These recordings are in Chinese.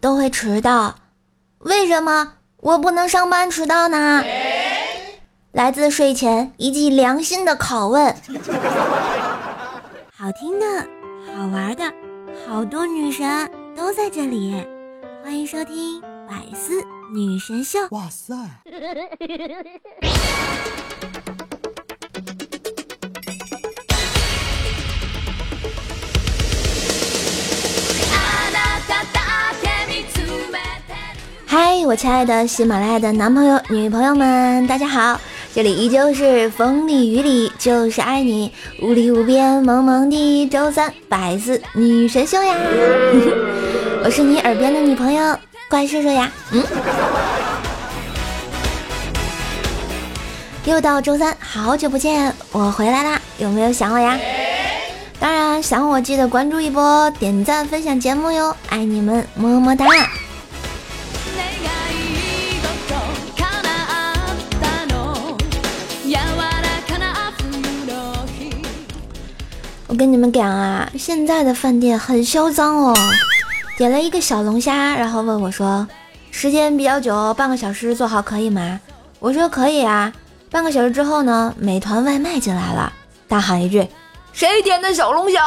都会迟到，为什么我不能上班迟到呢？来自睡前一记良心的拷问。好听的，好玩的，好多女神都在这里，欢迎收听百思女神秀。哇塞！嗨，我亲爱的喜马拉雅的男朋友、女朋友们，大家好！这里依旧是风里雨里就是爱你，无里无边萌萌的周三百思女神秀呀！我是你耳边的女朋友，怪兽兽呀！嗯，又到周三，好久不见，我回来啦！有没有想我呀？当然想我，记得关注一波，点赞分享节目哟！爱你们，么么哒！我跟你们讲啊，现在的饭店很嚣张哦。点了一个小龙虾，然后问我说：“时间比较久，半个小时做好可以吗？”我说：“可以啊。”半个小时之后呢，美团外卖进来了，大喊一句：“谁点的小龙虾？”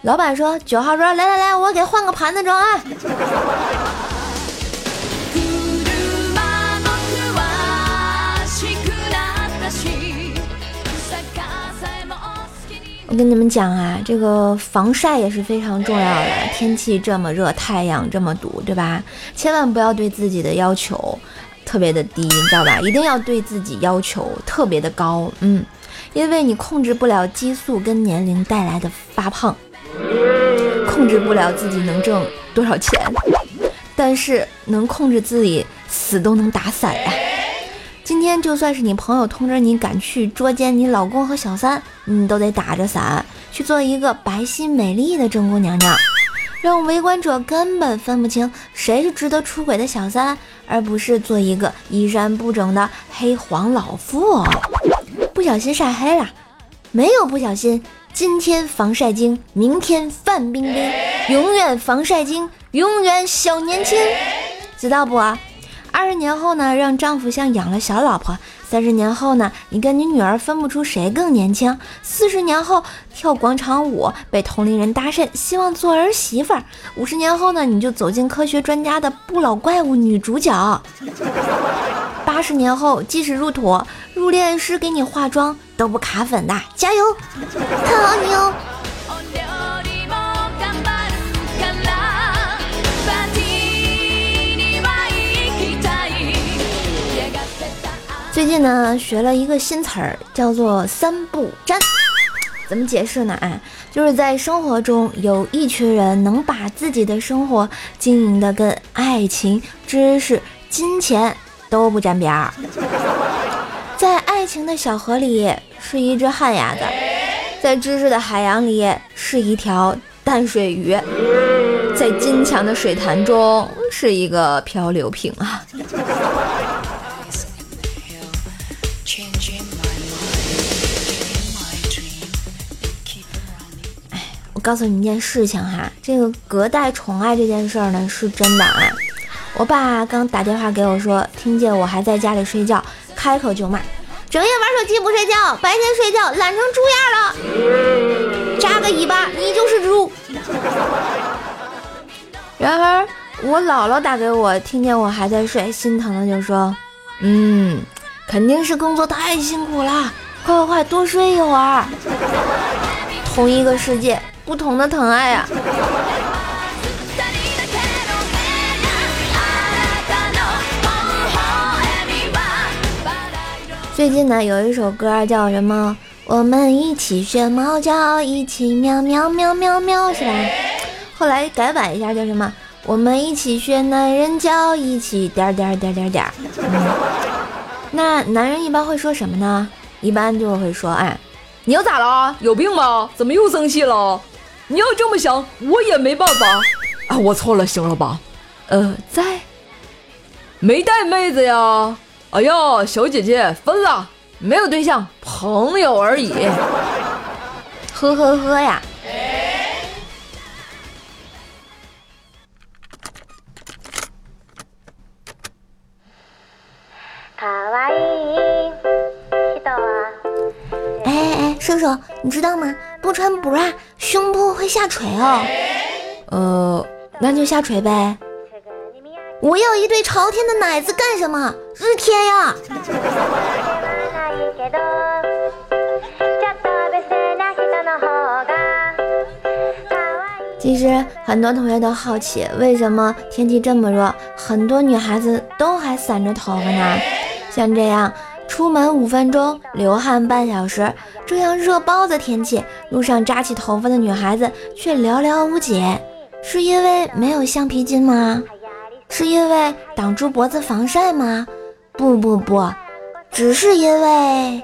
老板说：“九号桌，来来来，我给换个盘子装啊。”我跟你们讲啊，这个防晒也是非常重要的。天气这么热，太阳这么毒，对吧？千万不要对自己的要求特别的低，你知道吧？一定要对自己要求特别的高，嗯，因为你控制不了激素跟年龄带来的发胖，控制不了自己能挣多少钱，但是能控制自己死都能打伞呀。今天就算是你朋友通知你赶去捉奸你老公和小三，你都得打着伞去做一个白皙美丽的正宫娘娘，让围观者根本分不清谁是值得出轨的小三，而不是做一个衣衫不整的黑黄老妇。不小心晒黑了，没有不小心。今天防晒精，明天范冰冰，永远防晒精，永远小年轻，知道不？二十年后呢，让丈夫像养了小老婆；三十年后呢，你跟你女儿分不出谁更年轻；四十年后跳广场舞被同龄人搭讪，希望做儿媳妇；五十年后呢，你就走进科学专家的不老怪物女主角；八十年后即使入土，入殓师给你化妆都不卡粉的，加油，看好你哦！最近呢，学了一个新词儿，叫做“三不沾”。怎么解释呢？哎，就是在生活中有一群人能把自己的生活经营的跟爱情、知识、金钱都不沾边儿。在爱情的小河里是一只旱鸭子，在知识的海洋里是一条淡水鱼，在金钱的水潭中是一个漂流瓶啊。告诉你一件事情哈，这个隔代宠爱这件事儿呢是真的啊。我爸刚打电话给我说，听见我还在家里睡觉，开口就骂：整夜玩手机不睡觉，白天睡觉懒成猪样了，扎个尾巴你就是猪。然而我姥姥打给我，听见我还在睡，心疼的就说：嗯，肯定是工作太辛苦了，快快快多睡一会儿。同一个世界。不同的疼爱啊！最近呢，有一首歌叫什么？我们一起学猫叫，一起喵喵喵喵喵，是吧？后来改版一下叫什么？我们一起学男人叫，一起点点点点点。那男人一般会说什么呢？一般就会说：“哎，你又咋了？有病吧？怎么又生气了？”你要这么想，我也没办法啊！我错了，行了吧？呃，在没带妹子呀！哎呀，小姐姐分了，没有对象，朋友而已。呵呵呵呀！哎，知道啊！哎哎哎，叔叔，你知道吗？不穿 bra 胸部会下垂哦。呃，那就下垂呗。我要一对朝天的奶子干什么？日天呀！其实很多同学都好奇，为什么天气这么热，很多女孩子都还散着头发呢？像这样，出门五分钟，流汗半小时，这样热爆的天气，路上扎起头发的女孩子却寥寥无几，是因为没有橡皮筋吗？是因为挡住脖子防晒吗？不不不，只是因为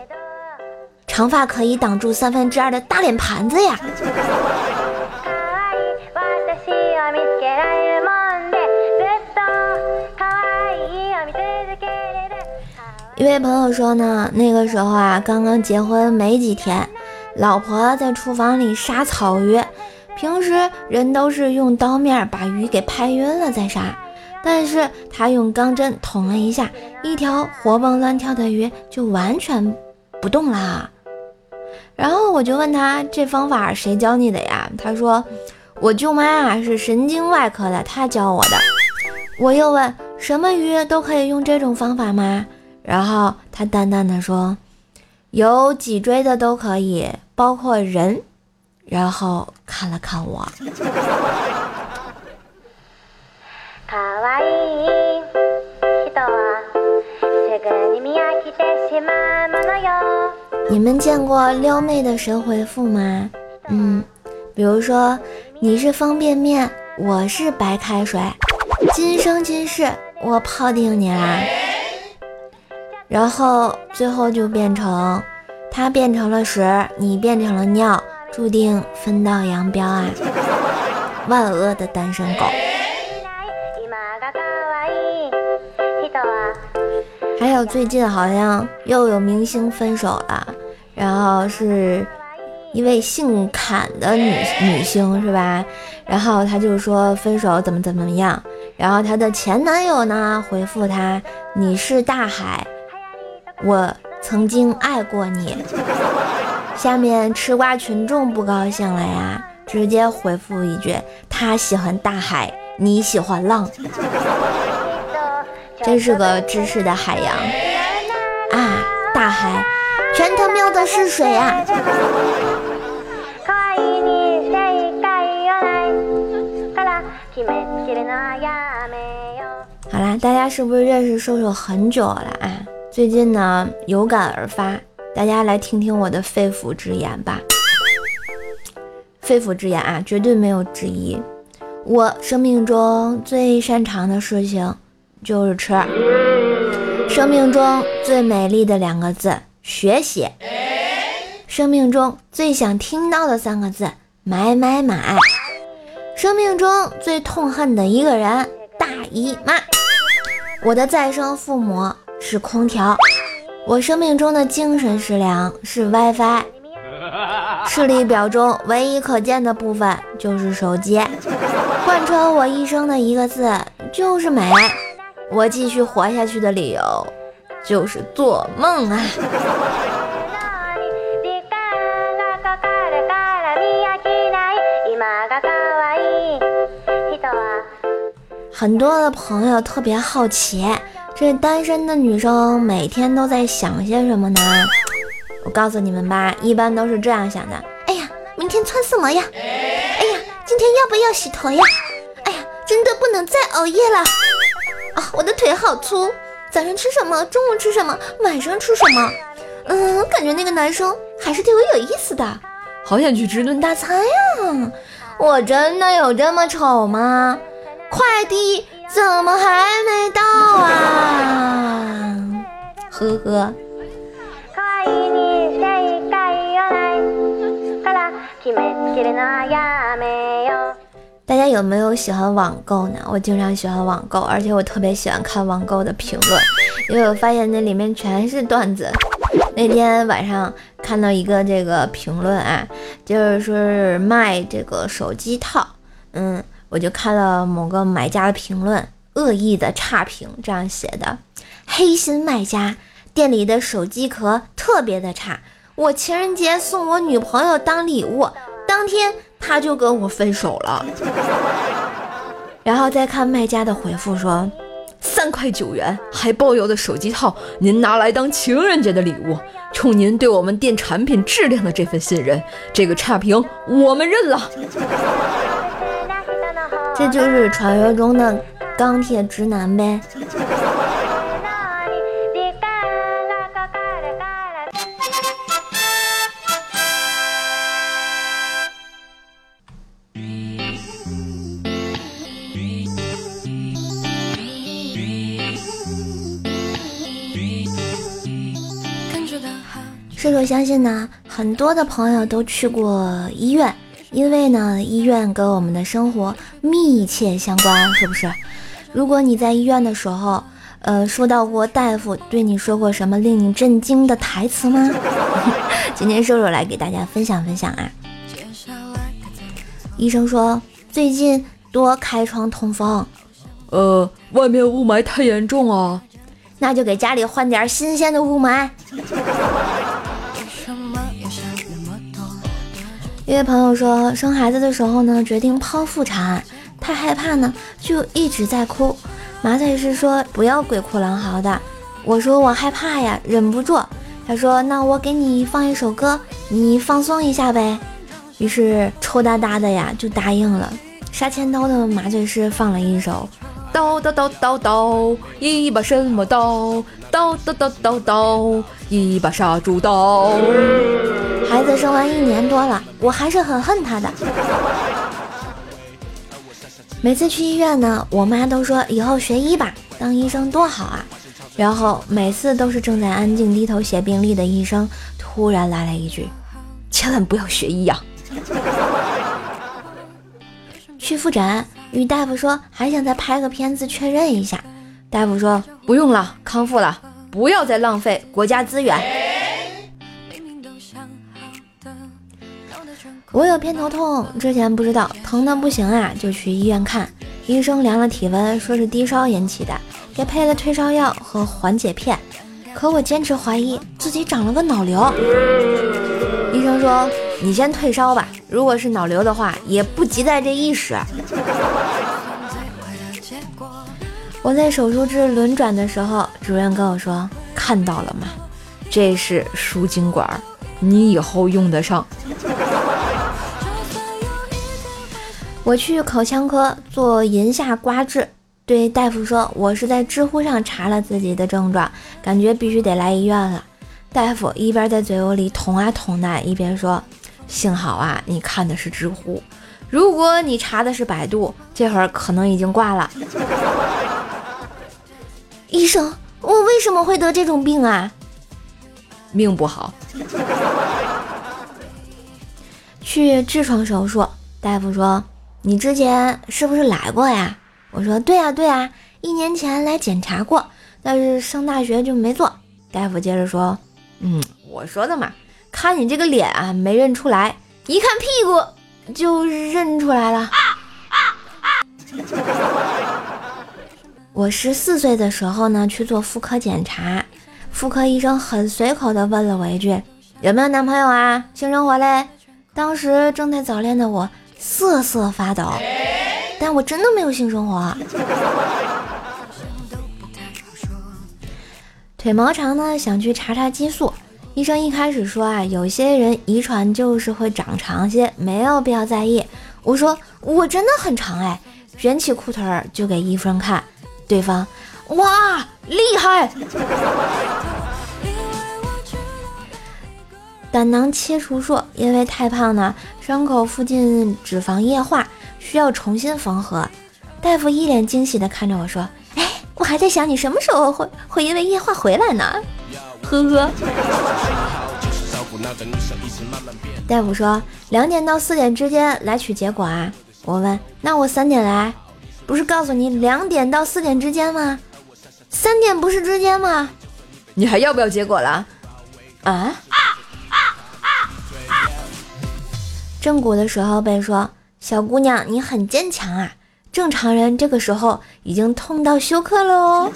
长发可以挡住三分之二的大脸盘子呀。一位朋友说呢，那个时候啊，刚刚结婚没几天，老婆在厨房里杀草鱼。平时人都是用刀面把鱼给拍晕了再杀，但是他用钢针捅了一下，一条活蹦乱跳的鱼就完全不动啦。然后我就问他，这方法谁教你的呀？他说，我舅妈啊是神经外科的，她教我的。我又问，什么鱼都可以用这种方法吗？然后他淡淡的说：“有脊椎的都可以，包括人。”然后看了看我。你们见过撩妹的神回复吗？嗯，比如说你是方便面，我是白开水，今生今世我泡定你啦。然后最后就变成，他变成了屎，你变成了尿，注定分道扬镳啊！万恶的单身狗。还有最近好像又有明星分手了，然后是一位姓侃的女女星是吧？然后她就说分手怎么怎么样，然后她的前男友呢回复她：“你是大海。”我曾经爱过你。下面吃瓜群众不高兴了呀，直接回复一句：他喜欢大海，你喜欢浪。真是个知识的海洋啊！大海，全他喵的是水啊！好啦，大家是不是认识瘦瘦很久了啊？最近呢，有感而发，大家来听听我的肺腑之言吧。肺腑之言啊，绝对没有之一。我生命中最擅长的事情就是吃。生命中最美丽的两个字，学习。生命中最想听到的三个字，买买买。生命中最痛恨的一个人，大姨妈。我的再生父母。是空调，我生命中的精神食粮是 WiFi，视力表中唯一可见的部分就是手机，贯穿我一生的一个字就是美，我继续活下去的理由就是做梦啊。很多的朋友特别好奇。这单身的女生每天都在想些什么呢？我告诉你们吧，一般都是这样想的：哎呀，明天穿什么呀？哎呀，今天要不要洗头呀？哎呀，真的不能再熬夜了啊！我的腿好粗，早上吃什么？中午吃什么？晚上吃什么？嗯，感觉那个男生还是对我有意思的，好想去吃顿大餐呀！我真的有这么丑吗？快递。怎么还没到啊？呵呵。大家有没有喜欢网购呢？我经常喜欢网购，而且我特别喜欢看网购的评论，因为我发现那里面全是段子。那天晚上看到一个这个评论啊，就是说是卖这个手机套，嗯。我就看了某个买家的评论，恶意的差评，这样写的：黑心卖家，店里的手机壳特别的差，我情人节送我女朋友当礼物，当天他就跟我分手了。然后再看卖家的回复说。三块九元还包邮的手机套，您拿来当情人节的礼物，冲您对我们店产品质量的这份信任，这个差评我们认了。这就是传说中的钢铁直男呗。射手相信呢，很多的朋友都去过医院，因为呢，医院跟我们的生活密切相关，是不是？如果你在医院的时候，呃，收到过大夫对你说过什么令你震惊的台词吗？今天瘦瘦来给大家分享分享啊。医生说最近多开窗通风，呃，外面雾霾太严重啊，那就给家里换点新鲜的雾霾。一位朋友说，生孩子的时候呢，决定剖腹产，太害怕呢，就一直在哭。麻醉师说不要鬼哭狼嚎的。我说我害怕呀，忍不住。他说那我给你放一首歌，你放松一下呗。于是抽哒哒的呀就答应了。杀千刀的麻醉师放了一首，刀刀刀刀刀，一把什么刀？刀刀刀刀刀，一把杀猪刀。孩子生完一年多了，我还是很恨他的。每次去医院呢，我妈都说以后学医吧，当医生多好啊。然后每次都是正在安静低头写病历的医生，突然来了一句：“千万不要学医呀！”去复诊，与大夫说还想再拍个片子确认一下。大夫说不用了，康复了，不要再浪费国家资源。我有偏头痛，之前不知道，疼的不行啊，就去医院看。医生量了体温，说是低烧引起的，给配了退烧药和缓解片。可我坚持怀疑自己长了个脑瘤。医生说：“你先退烧吧，如果是脑瘤的话，也不急在这一时。”我在手术室轮转的时候，主任跟我说：“看到了吗？这是输精管，你以后用得上。”我去口腔科做龈下刮治，对大夫说：“我是在知乎上查了自己的症状，感觉必须得来医院了。”大夫一边在嘴窝里捅啊捅的，一边说：“幸好啊，你看的是知乎，如果你查的是百度，这会儿可能已经挂了。”医生，我为什么会得这种病啊？命不好。去痔疮手术，大夫说。你之前是不是来过呀？我说对呀对呀，一年前来检查过，但是上大学就没做。大夫接着说，嗯，我说的嘛，看你这个脸啊，没认出来，一看屁股就认出来了。我十四岁的时候呢，去做妇科检查，妇科医生很随口的问了我一句，有没有男朋友啊？性生活嘞？当时正在早恋的我。瑟瑟发抖，但我真的没有性生活。腿毛长呢，想去查查激素。医生一开始说啊，有些人遗传就是会长长些，没有必要在意。我说我真的很长哎，卷起裤腿儿就给医生看。对方，哇，厉害！胆囊切除术，因为太胖呢，伤口附近脂肪液化，需要重新缝合。大夫一脸惊喜地看着我说：“哎，我还在想你什么时候会会因为液化回来呢。”呵呵。大夫说两点到四点之间来取结果啊。我问：“那我三点来？不是告诉你两点到四点之间吗？三点不是之间吗？你还要不要结果了？啊？”正骨的时候被说：“小姑娘，你很坚强啊！”正常人这个时候已经痛到休克了哦。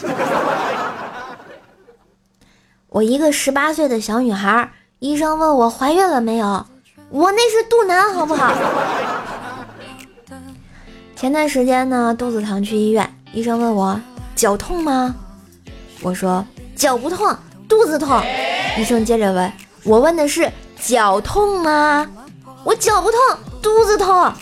我一个十八岁的小女孩，医生问我怀孕了没有，我那是肚腩，好不好？前段时间呢，肚子疼去医院，医生问我脚痛吗？我说脚不痛，肚子痛。医生接着问我问的是脚痛吗？我脚不痛，肚子痛。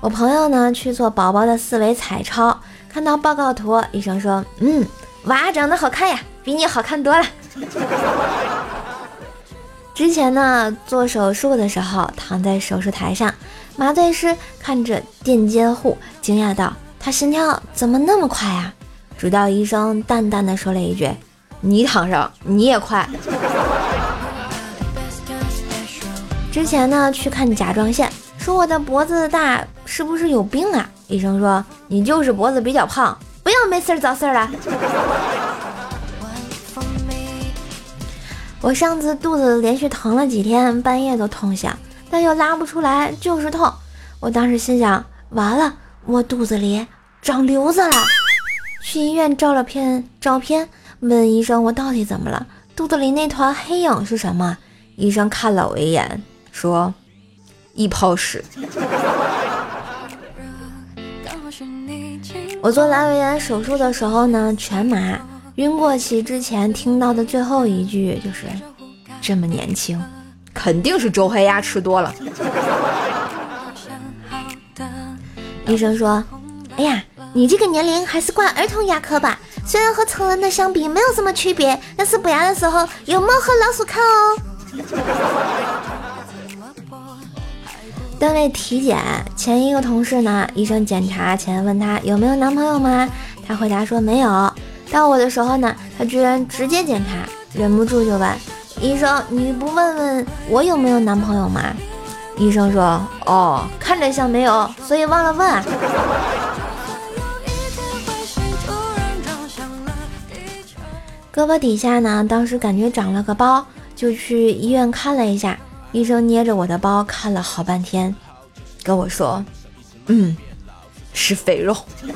我朋友呢去做宝宝的四维彩超，看到报告图，医生说：“嗯，娃长得好看呀，比你好看多了。”之前呢做手术的时候，躺在手术台上，麻醉师看着垫监护，惊讶道：“他心跳怎么那么快呀？”直到医生淡淡的说了一句：“你躺上，你也快。”之前呢去看甲状腺，说我的脖子大，是不是有病啊？医生说你就是脖子比较胖，不要没事找事儿了。我上次肚子连续疼了几天，半夜都痛醒，但又拉不出来，就是痛。我当时心想，完了，我肚子里长瘤子了。去医院照了片照片，问医生我到底怎么了？肚子里那团黑影是什么？医生看了我一眼。说一泡屎。我做阑尾炎手术的时候呢，全麻，晕过去之前听到的最后一句就是：“这么年轻，肯定是周黑鸭吃多了。”医生说：“哎呀，你这个年龄还是挂儿童牙科吧，虽然和成人的相比没有什么区别，但是补牙的时候有猫和老鼠看哦。”单位体检前一个同事呢，医生检查前问他有没有男朋友吗？他回答说没有。到我的时候呢，他居然直接检查，忍不住就问医生：“你不问问我有没有男朋友吗？”医生说：“哦，看着像没有，所以忘了问。”胳膊底下呢，当时感觉长了个包，就去医院看了一下。医生捏着我的包看了好半天，跟我说：“嗯，是肥肉。”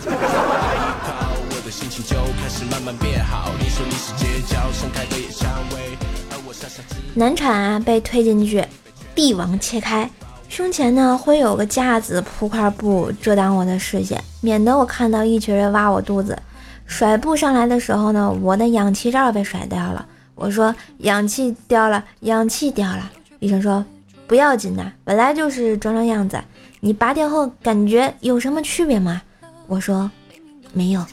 难产啊，被推进去，帝王切开，胸前呢会有个架子铺块布遮挡我的视线，免得我看到一群人挖我肚子。甩布上来的时候呢，我的氧气罩被甩掉了。我说：“氧气掉了，氧气掉了。”医生说不要紧的，本来就是装装样子。你拔掉后感觉有什么区别吗？我说没有。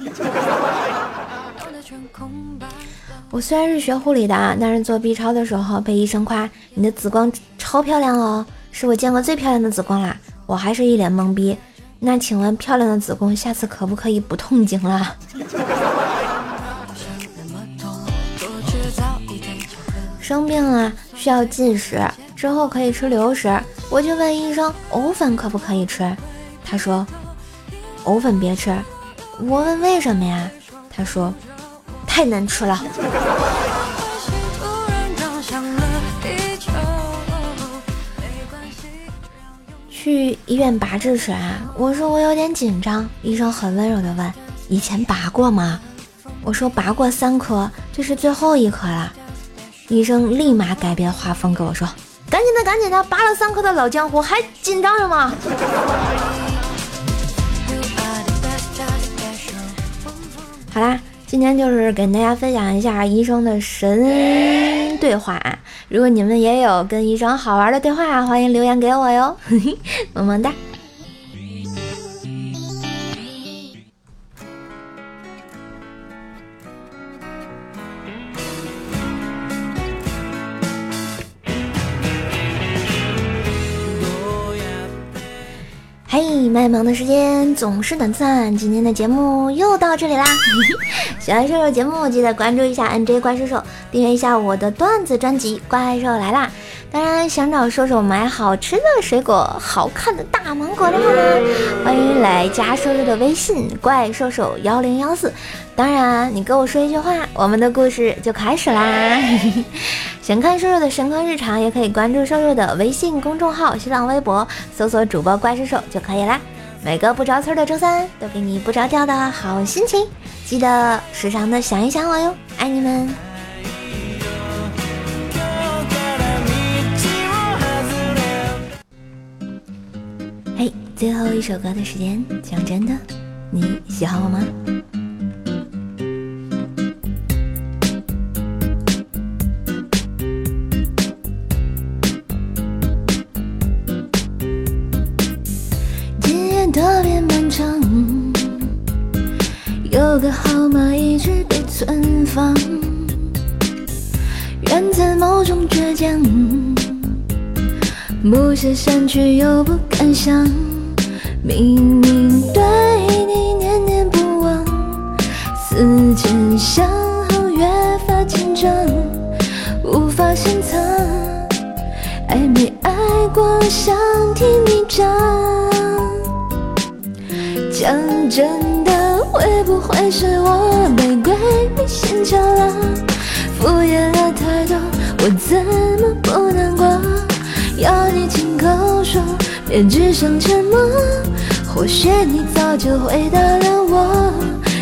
我虽然是学护理的，但是做 B 超的时候被医生夸你的子宫超漂亮哦，是我见过最漂亮的子宫啦。我还是一脸懵逼。那请问漂亮的子宫下次可不可以不痛经了？生病了。需要禁食，之后可以吃流食。我就问医生，藕粉可不可以吃？他说，藕粉别吃。我问为什么呀？他说，太难吃了。去医院拔智齿啊？我说我有点紧张。医生很温柔的问，以前拔过吗？我说拔过三颗，这是最后一颗了。医生立马改变画风跟我说：“赶紧的，赶紧的，拔了三颗的老江湖还紧张什么？”好啦，今天就是跟大家分享一下医生的神对话。如果你们也有跟医生好玩的对话，欢迎留言给我哟，么么哒。的时间总是短暂，今天的节目又到这里啦！喜欢瘦瘦节目，记得关注一下 NJ 怪兽兽，订阅一下我的段子专辑《怪兽来啦》。当然，想找兽兽买好吃的水果、好看的大芒果的话呢，欢迎来加兽兽的微信“怪兽兽幺零幺四”。当然，你跟我说一句话，我们的故事就开始啦！想看瘦瘦的神坑日常，也可以关注瘦瘦的微信公众号、新浪微博，搜索主播“怪兽兽”就可以啦。每个不着村的周三，都给你不着调的好心情。记得时常的想一想我哟，爱你们。嘿，最后一首歌的时间，讲真的，你喜欢我吗？存放，源自某种倔强，不是删去又不敢想，明明对你念念不忘，思前想后越发紧张，无法深藏，爱没爱过，想听你讲。讲真，会不会是我被鬼迷心窍了？敷衍了太多，我怎么不难过？要你亲口说，别只剩沉默。或许你早就回答了我。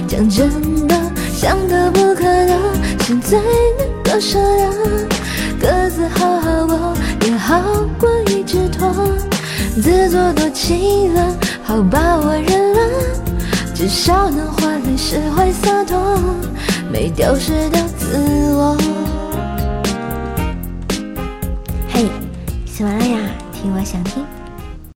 讲真的，想得不可得，是最能割舍的。各自好好过，也好过一直拖。自作多情了，好吧我认了，至少能换来释怀洒脱，没丢失掉自我。嘿，喜马拉雅，听我想听。